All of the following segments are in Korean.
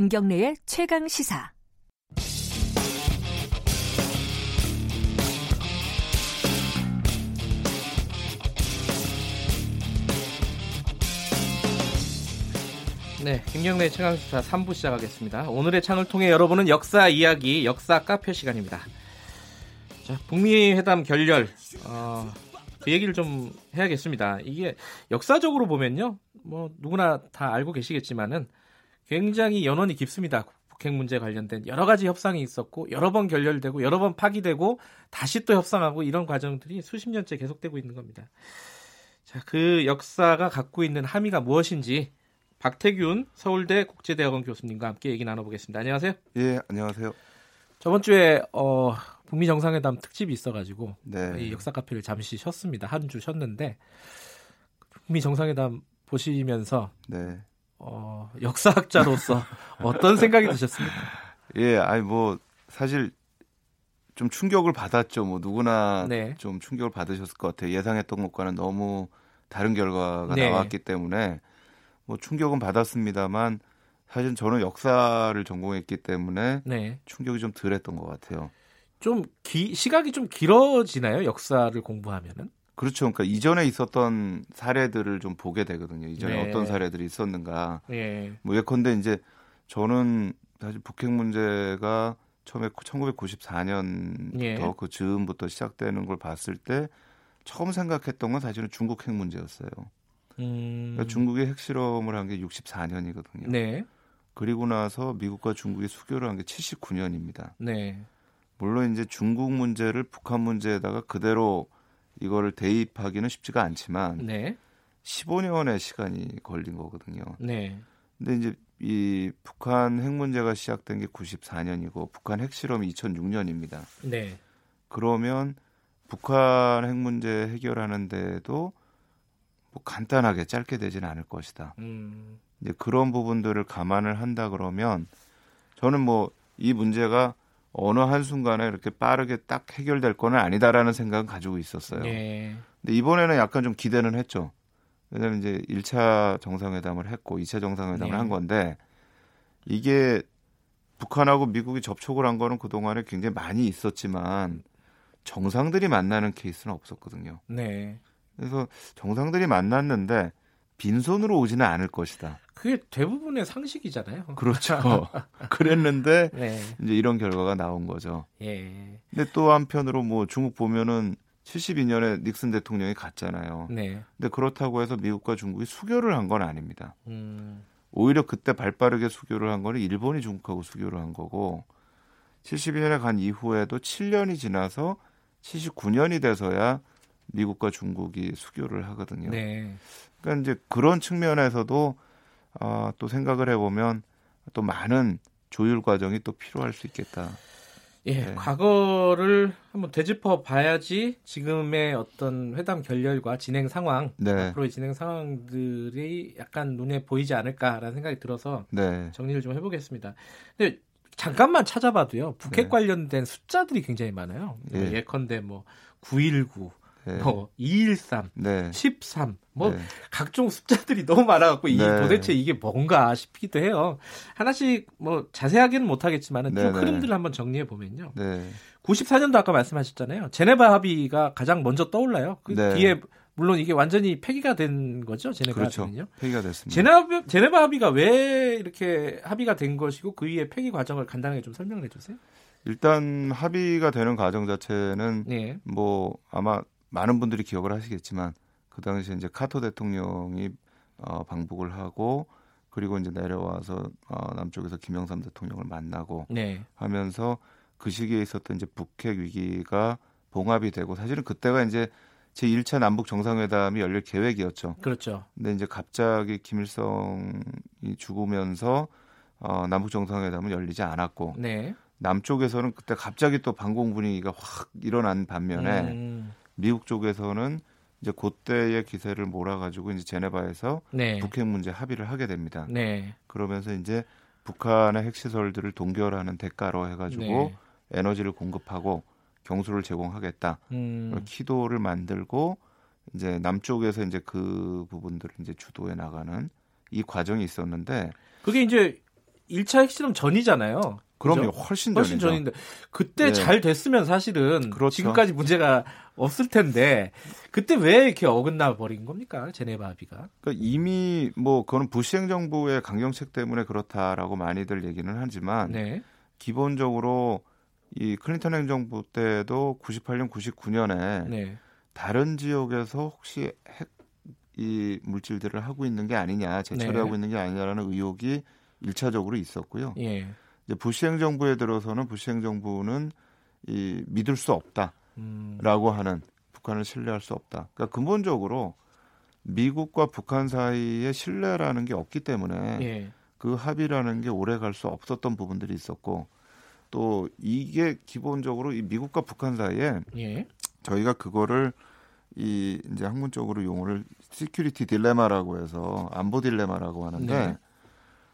김경래의 최강 시사. 네, 김경래 최강시사 3부 시작하겠습니다. 오늘의 창을 통해 여러분은 역사 이야기, 역사 카페 시간입니다. 자, 북미 회담 결렬, 어, 그 얘기를 좀 해야겠습니다. 이게 역사적으로 보면요, 뭐 누구나 다 알고 계시겠지만은 굉장히 연원이 깊습니다. 북핵 문제 관련된 여러 가지 협상이 있었고 여러 번 결렬되고 여러 번 파기되고 다시 또 협상하고 이런 과정들이 수십 년째 계속되고 있는 겁니다. 자, 그 역사가 갖고 있는 함의가 무엇인지 박태균 서울대 국제대학원 교수님과 함께 얘기 나눠보겠습니다. 안녕하세요. 예, 안녕하세요. 저번 주에 어, 북미 정상회담 특집이 있어가지고 네. 이 역사 카페를 잠시 쉬었습니다. 한 주 쉬었는데 북미 정상회담 보시면서 네. 어, 역사학자로서 어떤 생각이 드셨습니까? 예, 아니 뭐 사실 좀 충격을 받았죠. 뭐 누구나 네. 좀 충격을 받으셨을 것 같아요. 예상했던 것과는 너무 다른 결과가 네. 나왔기 때문에 뭐 충격은 받았습니다만 사실 저는 역사를 전공했기 때문에 네. 충격이 좀 덜했던 것 같아요. 좀 기, 시각이 좀 길어지나요? 역사를 공부하면은? 그렇죠. 그러니까 이전에 있었던 사례들을 좀 보게 되거든요. 이전에 네. 어떤 사례들이 있었는가. 예. 뭐 예컨대 이제 저는 사실 북핵 문제가 처음에 1994년부터 예. 그 즈음부터 시작되는 걸 봤을 때 처음 생각했던 건 사실은 중국 핵 문제였어요. 음. 그러니까 중국이 핵실험을 한 게 64년이거든요. 네. 그리고 나서 미국과 중국이 수교를 한 게 79년입니다. 네. 물론 이제 중국 문제를 북한 문제에다가 그대로 이거를 대입하기는 쉽지가 않지만 네. 15년의 시간이 걸린 거거든요. 네. 근데 이제 이 북한 핵 문제가 시작된 게 94년이고 북한 핵실험이 2006년입니다. 네. 그러면 북한 핵 문제 해결하는데도 뭐 간단하게 짧게 되지는 않을 것이다. 음. 이제 그런 부분들을 감안을 한다 그러면 저는 뭐 이 문제가 어느 한 순간에 이렇게 빠르게 딱 해결될 거는 아니다라는 생각은 가지고 있었어요. 예. 근데 이번에는 약간 좀 기대는 했죠. 왜냐하면 이제 1차 정상회담을 했고 2차 정상회담을 네. 한 건데 이게 북한하고 미국이 접촉을 한 거는 그동안에 굉장히 많이 있었지만 정상들이 만나는 케이스는 없었거든요. 네. 그래서 정상들이 만났는데 빈손으로 오지는 않을 것이다. 그게 대부분의 상식이잖아요. 그렇죠. 그랬는데 네. 이제 이런 결과가 나온 거죠. 예. 근데 또 한편으로 뭐 중국 보면은 72년에 닉슨 대통령이 갔잖아요. 네. 근데 그렇다고 해서 미국과 중국이 수교를 한 건 아닙니다. 음. 오히려 그때 발빠르게 수교를 한 거는 일본이 중국하고 수교를 한 거고 72년에 간 이후에도 7년이 지나서 79년이 돼서야 미국과 중국이 수교를 하거든요. 네. 그러니까 이제 그런 측면에서도 아, 또 생각을 해보면 또 많은 조율 과정이 또 필요할 수 있겠다. 예, 네. 과거를 한번 되짚어 봐야지 지금의 어떤 회담 결렬과 진행 상황, 네, 앞으로의 진행 상황들이 약간 눈에 보이지 않을까라는 생각이 들어서 네, 정리를 좀 해보겠습니다. 근데 잠깐만 찾아봐도요, 북핵 네. 관련된 숫자들이 굉장히 많아요. 뭐 예. 예컨대 뭐 919, 네, 뭐 213, 네, 13, 뭐 네. 각종 숫자들이 너무 많아갖고 이 네. 도대체 이게 뭔가 싶기도 해요. 하나씩 뭐 자세하게는 못하겠지만은 네. 흐름들을 한번 정리해 보면요. 네, 94년도 아까 말씀하셨잖아요. 제네바 합의가 가장 먼저 떠올라요. 그 네. 뒤에 물론 이게 완전히 폐기가 된 거죠. 제네바 그렇죠. 합의는요. 폐기가 됐습니다. 제네바, 제네바 합의가 왜 이렇게 합의가 된 것이고 그 이후에 폐기 과정을 간단하게 좀 설명을 해주세요. 일단 합의가 되는 과정 자체는 네, 뭐 아마 많은 분들이 기억을 하시겠지만 그 당시에 이제 카터 대통령이 어, 방북을 하고 그리고 이제 내려와서 어, 남쪽에서 김영삼 대통령을 만나고 네, 하면서 그 시기에 있었던 이제 북핵 위기가 봉합이 되고 사실은 그때가 이제 제 1차 남북 정상회담이 열릴 계획이었죠. 그렇죠. 근데 이제 갑자기 김일성이 죽으면서 어, 남북 정상회담은 열리지 않았고 네, 남쪽에서는 그때 갑자기 또 반공 분위기가 확 일어난 반면에 음, 미국 쪽에서는 이제 그때의 기세를 몰아가지고 이제 제네바에서 네, 북핵 문제 합의를 하게 됩니다. 네, 그러면서 이제 북한의 핵시설들을 동결하는 대가로 해가지고 네. 에너지를 공급하고 경수를 제공하겠다. 음, 키도를 만들고 이제 남쪽에서 이제 그 부분들을 이제 주도해 나가는 이 과정이 있었는데 그게 이제 1차 핵실험 전이잖아요. 그럼요. 훨씬, 훨씬 전이죠. 전인데 그때 네. 잘 됐으면 사실은 그렇죠. 지금까지 문제가 없을 텐데 그때 왜 이렇게 어긋나 버린 겁니까? 제네바 합의가. 그러니까 이미 뭐 그거는 부시 행정부의 강경책 때문에 그렇다라고 많이들 얘기는 하지만 네. 기본적으로 이 클린턴 행정부 때도 98년, 99년에 네. 다른 지역에서 혹시 핵 이 물질들을 하고 있는 게 아니냐, 재처리하고 네. 있는 게 아니냐라는 의혹이 일차적으로 있었고요. 예. 이제 부시 행정부에 들어서는 부시 행정부는 이 믿을 수 없다라고 음. 하는 북한을 신뢰할 수 없다. 그러니까 근본적으로 미국과 북한 사이에 신뢰라는 게 없기 때문에 예. 그 합의라는 게 오래 갈 수 없었던 부분들이 있었고 또 이게 기본적으로 이 미국과 북한 사이에 예. 저희가 그거를 이 이제 학문 적으로 용어를 security dilemma라고 해서 안보 딜레마라고 하는데 네.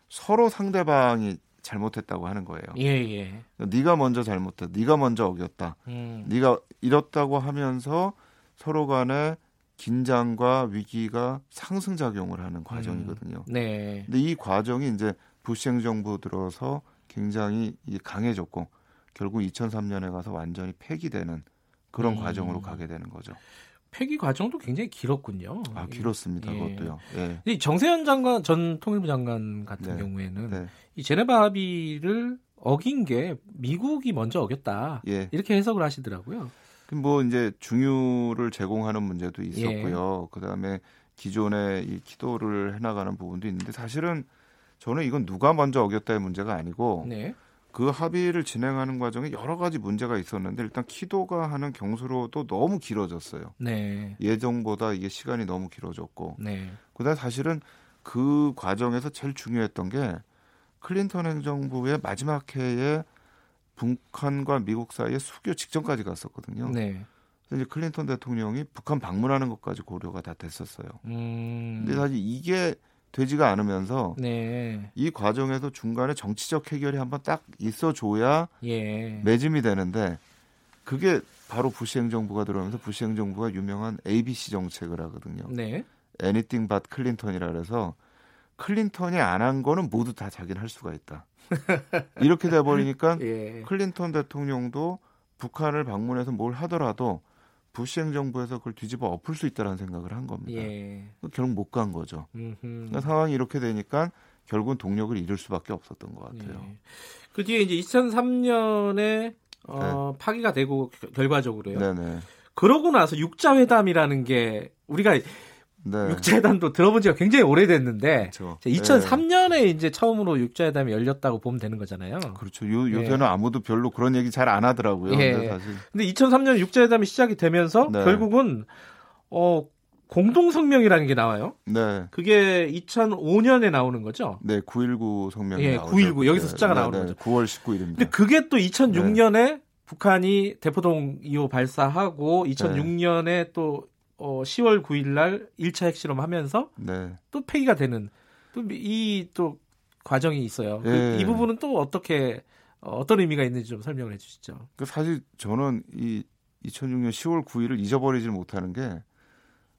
서로 상대방이 잘못했다고 하는 거예요. 예, 예. 네가 먼저 잘못했다. 네가 먼저 어겼다. 음. 네가 이렇다고 하면서 서로 간에 긴장과 위기가 상승 작용을 하는 과정이거든요. 네. 근데 이 과정이 이제 부시 행 정부 들어서 굉장히 강해졌고 결국 2003년에 가서 완전히 폐기되는 그런 음. 과정으로 가게 되는 거죠. 폐기 과정도 굉장히 길었군요. 아 길었습니다. 예. 그것도요. 예. 이 정세현 장관 전 통일부 장관 같은 네. 경우에는 네. 이 제네바 합의를 어긴 게 미국이 먼저 어겼다 예. 이렇게 해석을 하시더라고요. 그뭐 이제 중유를 제공하는 문제도 예. 있었고요. 그 다음에 기존에 이 기도를 해나가는 부분도 있는데 사실은 저는 이건 누가 먼저 어겼다의 문제가 아니고 네. 그 합의를 진행하는 과정에 여러 가지 문제가 있었는데 일단 키도가 하는 경수로도 너무 길어졌어요. 네. 예정보다 이게 시간이 너무 길어졌고 네. 그다음 사실은 그 과정에서 제일 중요했던 게 클린턴 행정부의 마지막 해에 북한과 미국 사이에 수교 직전까지 갔었거든요. 네. 이제 클린턴 대통령이 북한 방문하는 것까지 고려가 다 됐었어요. 음. 근데 사실 이게 되지가 않으면서 네. 이 과정에서 중간에 정치적 해결이 한번 딱 있어줘야 예. 매듭이 되는데 그게 바로 부시 행정부가 들어오면서 부시 행정부가 유명한 ABC 정책을 하거든요. 네. Anything but 클린턴이라 그래서 클린턴이 안 한 거는 모두 다 자기는 할 수가 있다. 이렇게 돼 버리니까 예. 클린턴 대통령도 북한을 방문해서 뭘 하더라도 부시 행정부에서 그걸 뒤집어 엎을 수 있다는 생각을 한 겁니다. 예. 결국 못 간 거죠. 그러니까 상황이 이렇게 되니까 결국은 동력을 잃을 수밖에 없었던 것 같아요. 예. 그 뒤에 이제 2003년에 어, 파기가 되고 겨- 결과적으로요. 네네. 그러고 나서 육자회담이라는 게 우리가 네. 육자회담도 들어본 지가 굉장히 오래됐는데 그렇죠. 2003년에 이제 처음으로 육자회담이 열렸다고 보면 되는 거잖아요. 네. 그렇죠. 요, 요새는 아무도 별로 그런 얘기 잘 안 하더라고요. 예. 근데 사실 근데 2003년 육자회담이 시작이 되면서 네. 결국은 어 공동 성명이라는 게 나와요. 네. 그게 2005년에 나오는 거죠. 네, 919 성명이 예, 나오죠. 919 여기서 네, 숫자가 네, 나오는 네, 거죠. 9월 19일입니다. 근데 그게 또 네. 2006년에 북한이 대포동 2호 발사하고 2006년에 또 어, 10월 9일 날 1차 핵실험 하면서 네. 또 폐기가 되는 또이또 과정이 있어요. 그- 예. 이 부분은 또 어떻게 어, 어떤 의미가 있는지 좀 설명을 해 주시죠. 그 사실 저는 이 2006년 10월 9일을 잊어버리질 못하는 게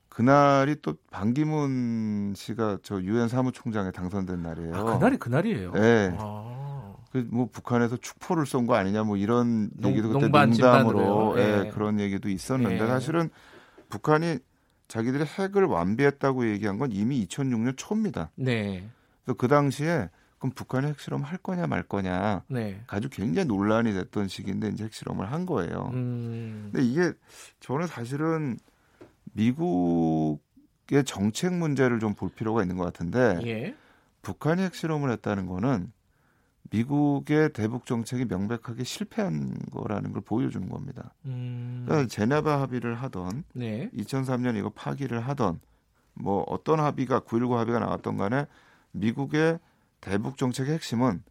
그날이 또 반기문 씨가 저 유엔 사무총장에 당선된 날이에요. 아, 그날이 그날이에요. 네. 아. 그뭐 북한에서 축포를 쏜 거 아니냐 뭐 이런 농- 얘기도 그때 농반 농담으로. 예, 예. 그런 얘기도 있었는데 예. 사실은 북한이 자기들이 핵을 완비했다고 얘기한 건 이미 2006년 초입니다. 네. 그래서 그 당시에 그럼 북한이 핵실험 할 거냐 말 거냐 네. 아주 굉장히 논란이 됐던 시기인데 이제 핵실험을 한 거예요. 음. 근데 이게 저는 사실은 미국의 정책 문제를 좀 볼 필요가 있는 것 같은데 예. 북한이 핵실험을 했다는 거는 미국의 대북 정책이 명백하게 실패한 거라는 걸 보여주는 겁니다. 음. 그러니까 제네바 합의를 하던 네. 2003년 이거 파기를 하던 뭐 어떤 합의가 9.19 합의가 나왔던 간에 미국의 대북 정책의 핵심은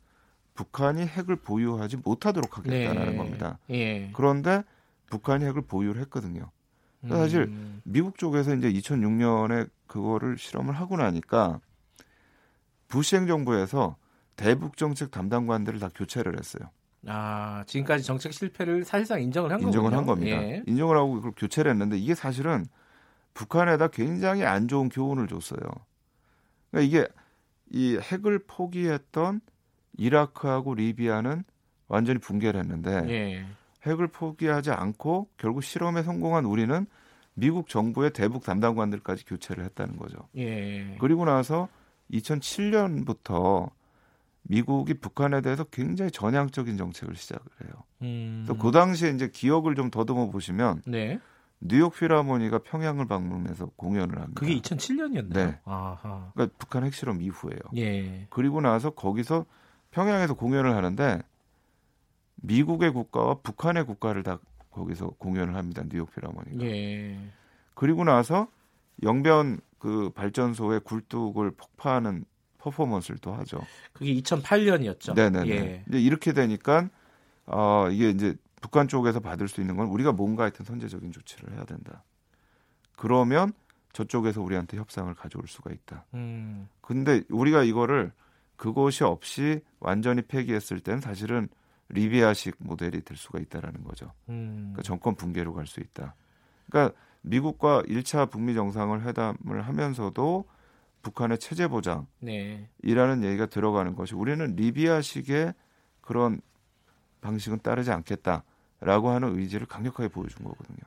북한이 핵을 보유하지 못하도록 하겠다는 네. 겁니다. 예. 그런데 북한이 핵을 보유를 했거든요. 사실 음. 미국 쪽에서 이제 2006년에 그거를 실험을 하고 나니까 부시 행정부에서 대북 정책 담당관들을 다 교체를 했어요. 아, 지금까지 정책 실패를 사실상 인정을 한 인정을 거군요. 한 겁니다. 예. 인정을 하고 그걸 교체를 했는데 이게 사실은 북한에다 굉장히 안 좋은 교훈을 줬어요. 그러니까 이게 이 핵을 포기했던 이라크하고 리비아는 완전히 붕괴를 했는데 예. 핵을 포기하지 않고 결국 실험에 성공한 우리는 미국 정부의 대북 담당관들까지 교체를 했다는 거죠. 예. 그리고 나서 2007년부터 미국이 북한에 대해서 굉장히 전향적인 정책을 시작을 해요. 음. 또그 당시에 이제 기억을 좀 더듬어 보시면 네. 뉴욕 필하모니가 평양을 방문해서 공연을 합니다. 그게 2007년이었나요? 네. 아하. 그러니까 북한 핵실험 이후에요. 예. 그리고 나서 거기서 평양에서 공연을 하는데 미국의 국가와 북한의 국가를 다 거기서 공연을 합니다. 뉴욕 필하모니가. 예. 그리고 나서 영변 그 발전소의 굴뚝을 폭파하는 퍼포먼스를 또 하죠. 그게 2008년이었죠. 네네네. 예. 이제 이렇게 되니까 어 이게 이제 북한 쪽에서 받을 수 있는 건 우리가 뭔가 하여튼 선제적인 조치를 해야 된다. 그러면 저쪽에서 우리한테 협상을 가져올 수가 있다. 음. 근데 우리가 이거를 그것이 없이 완전히 폐기했을 땐 사실은 리비아식 모델이 될 수가 있다라는 거죠. 음. 그러니까 정권 붕괴로 갈 수 있다. 그러니까 미국과 1차 북미 정상을 회담을 하면서도 북한의 체제 보장이라는 네. 얘기가 들어가는 것이 우리는 리비아식의 그런 방식은 따르지 않겠다라고 하는 의지를 강력하게 보여준 거거든요.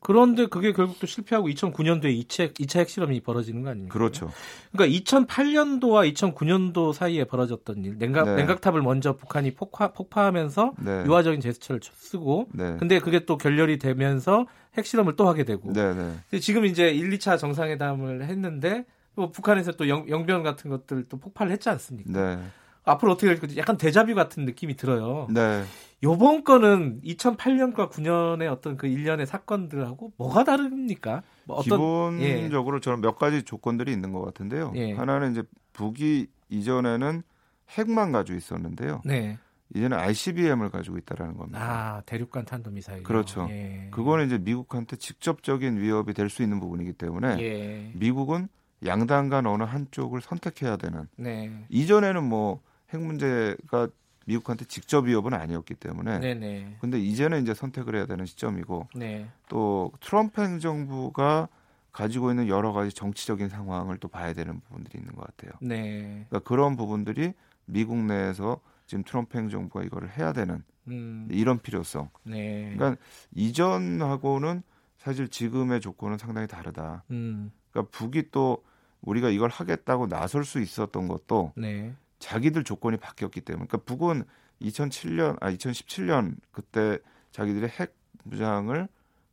그런데 그게 결국 또 실패하고 2009년도에 2차, 2차 핵실험이 벌어지는 거 아닙니까? 그렇죠. 그러니까 2008년도와 2009년도 사이에 벌어졌던 일, 냉각, 네. 냉각탑을 먼저 북한이 폭파, 폭파하면서 네. 유화적인 제스처를 쓰고, 네. 근데 그게 또 결렬이 되면서 핵실험을 또 하게 되고, 네, 네. 지금 이제 1, 2차 정상회담을 했는데, 또 북한에서 또 영, 영변 같은 것들 또 폭발을 했지 않습니까? 네. 앞으로 어떻게 될 건지 약간 데자뷰 같은 느낌이 들어요. 네. 요번 거는 2008년과 9년의 어떤 그 일련의 사건들하고 뭐가 다릅니까? 뭐 어떤 기본적으로 저는 몇 가지 조건들이 있는 것 같은데요. 예. 하나는 이제 북이 이전에는 핵만 가지고 있었는데요. 네. 이제는 ICBM을 가지고 있다라는 겁니다. 아, 대륙간 탄도 미사일. 그렇죠. 예. 그거는 이제 미국한테 직접적인 위협이 될 수 있는 부분이기 때문에 예. 미국은 양당 간 어느 한쪽을 선택해야 되는 네. 이전에는 뭐 핵 문제가 미국한테 직접 위협은 아니었기 때문에 네, 네. 근데 이제는 이제 선택을 해야 되는 시점이고 네. 또 트럼프 행정부가 가지고 있는 여러 가지 정치적인 상황을 또 봐야 되는 부분들이 있는 것 같아요. 네. 그러니까 그런 부분들이 미국 내에서 지금 트럼프 행정부가 이거를 해야 되는 음. 이런 필요성. 네. 그러니까 이전하고는 사실 지금의 조건은 상당히 다르다. 음. 그러니까 북이 또 우리가 이걸 하겠다고 나설 수 있었던 것도 네. 자기들 조건이 바뀌었기 때문에. 그러니까 북은 2007년, 아 2017년 그때 자기들의 핵 무장을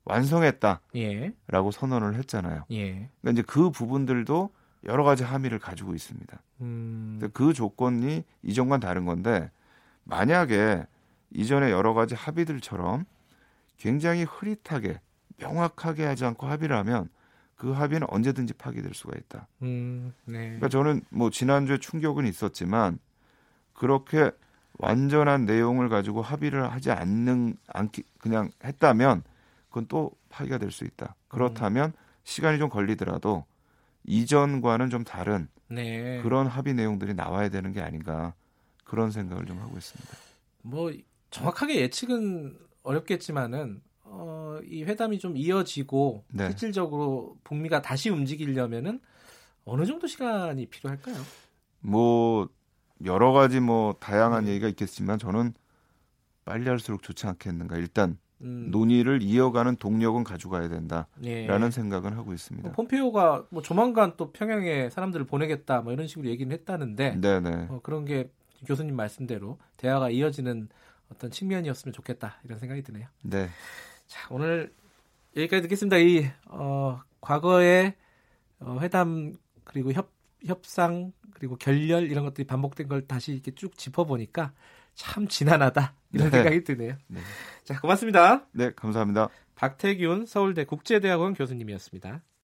완성했다라고 예. 선언을 했잖아요. 예. 그러니까 이제 그 부분들도 여러 가지 함의를 가지고 있습니다. 음. 그 조건이 이전과는 다른 건데 만약에 이전에 여러 가지 합의들처럼 굉장히 흐릿하게 명확하게 하지 않고 합의를 하면 그 합의는 언제든지 파기될 수가 있다. 음. 네. 그러니까 저는 뭐 지난주에 충격은 있었지만 그렇게 완전한 내용을 가지고 합의를 하지 않는 않기 그냥 했다면 그건 또 파기가 될 수 있다. 그렇다면 시간이 좀 걸리더라도 이전과는 좀 다른 네. 그런 합의 내용들이 나와야 되는 게 아닌가 그런 생각을 좀 하고 있습니다. 뭐 정확하게 예측은 어렵겠지만은 어, 이 회담이 좀 이어지고 네. 실질적으로 북미가 다시 움직이려면은 어느 정도 시간이 필요할까요? 뭐 여러 가지 뭐 다양한 네. 얘기가 있겠지만 저는 빨리 할수록 좋지 않겠는가. 일단 음, 논의를 이어가는 동력은 가져가야 된다라는 예. 생각은 하고 있습니다. 뭐 폼페이오가 뭐 조만간 또 평양에 사람들을 보내겠다 뭐 이런 식으로 얘기는 했다는데 네네. 어, 그런 게 교수님 말씀대로 대화가 이어지는 어떤 측면이었으면 좋겠다 이런 생각이 드네요. 네. 자 오늘 여기까지 듣겠습니다. 이 어, 과거의 어, 회담 그리고 협 협상 그리고 결렬 이런 것들이 반복된 걸 다시 이렇게 쭉 짚어보니까 참 지난하다 이런 네. 생각이 드네요. 네. 자 고맙습니다. 네, 감사합니다. 박태균 서울대 국제대학원 교수님이었습니다.